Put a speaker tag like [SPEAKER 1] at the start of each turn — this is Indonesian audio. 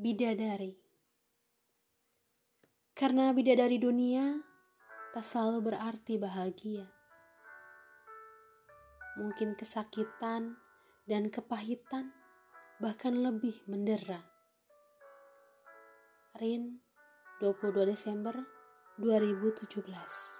[SPEAKER 1] Bidadari Karena bidadari dunia tak selalu berarti bahagia. Mungkin kesakitan dan kepahitan bahkan lebih mendera. Rin, 22 Desember 2017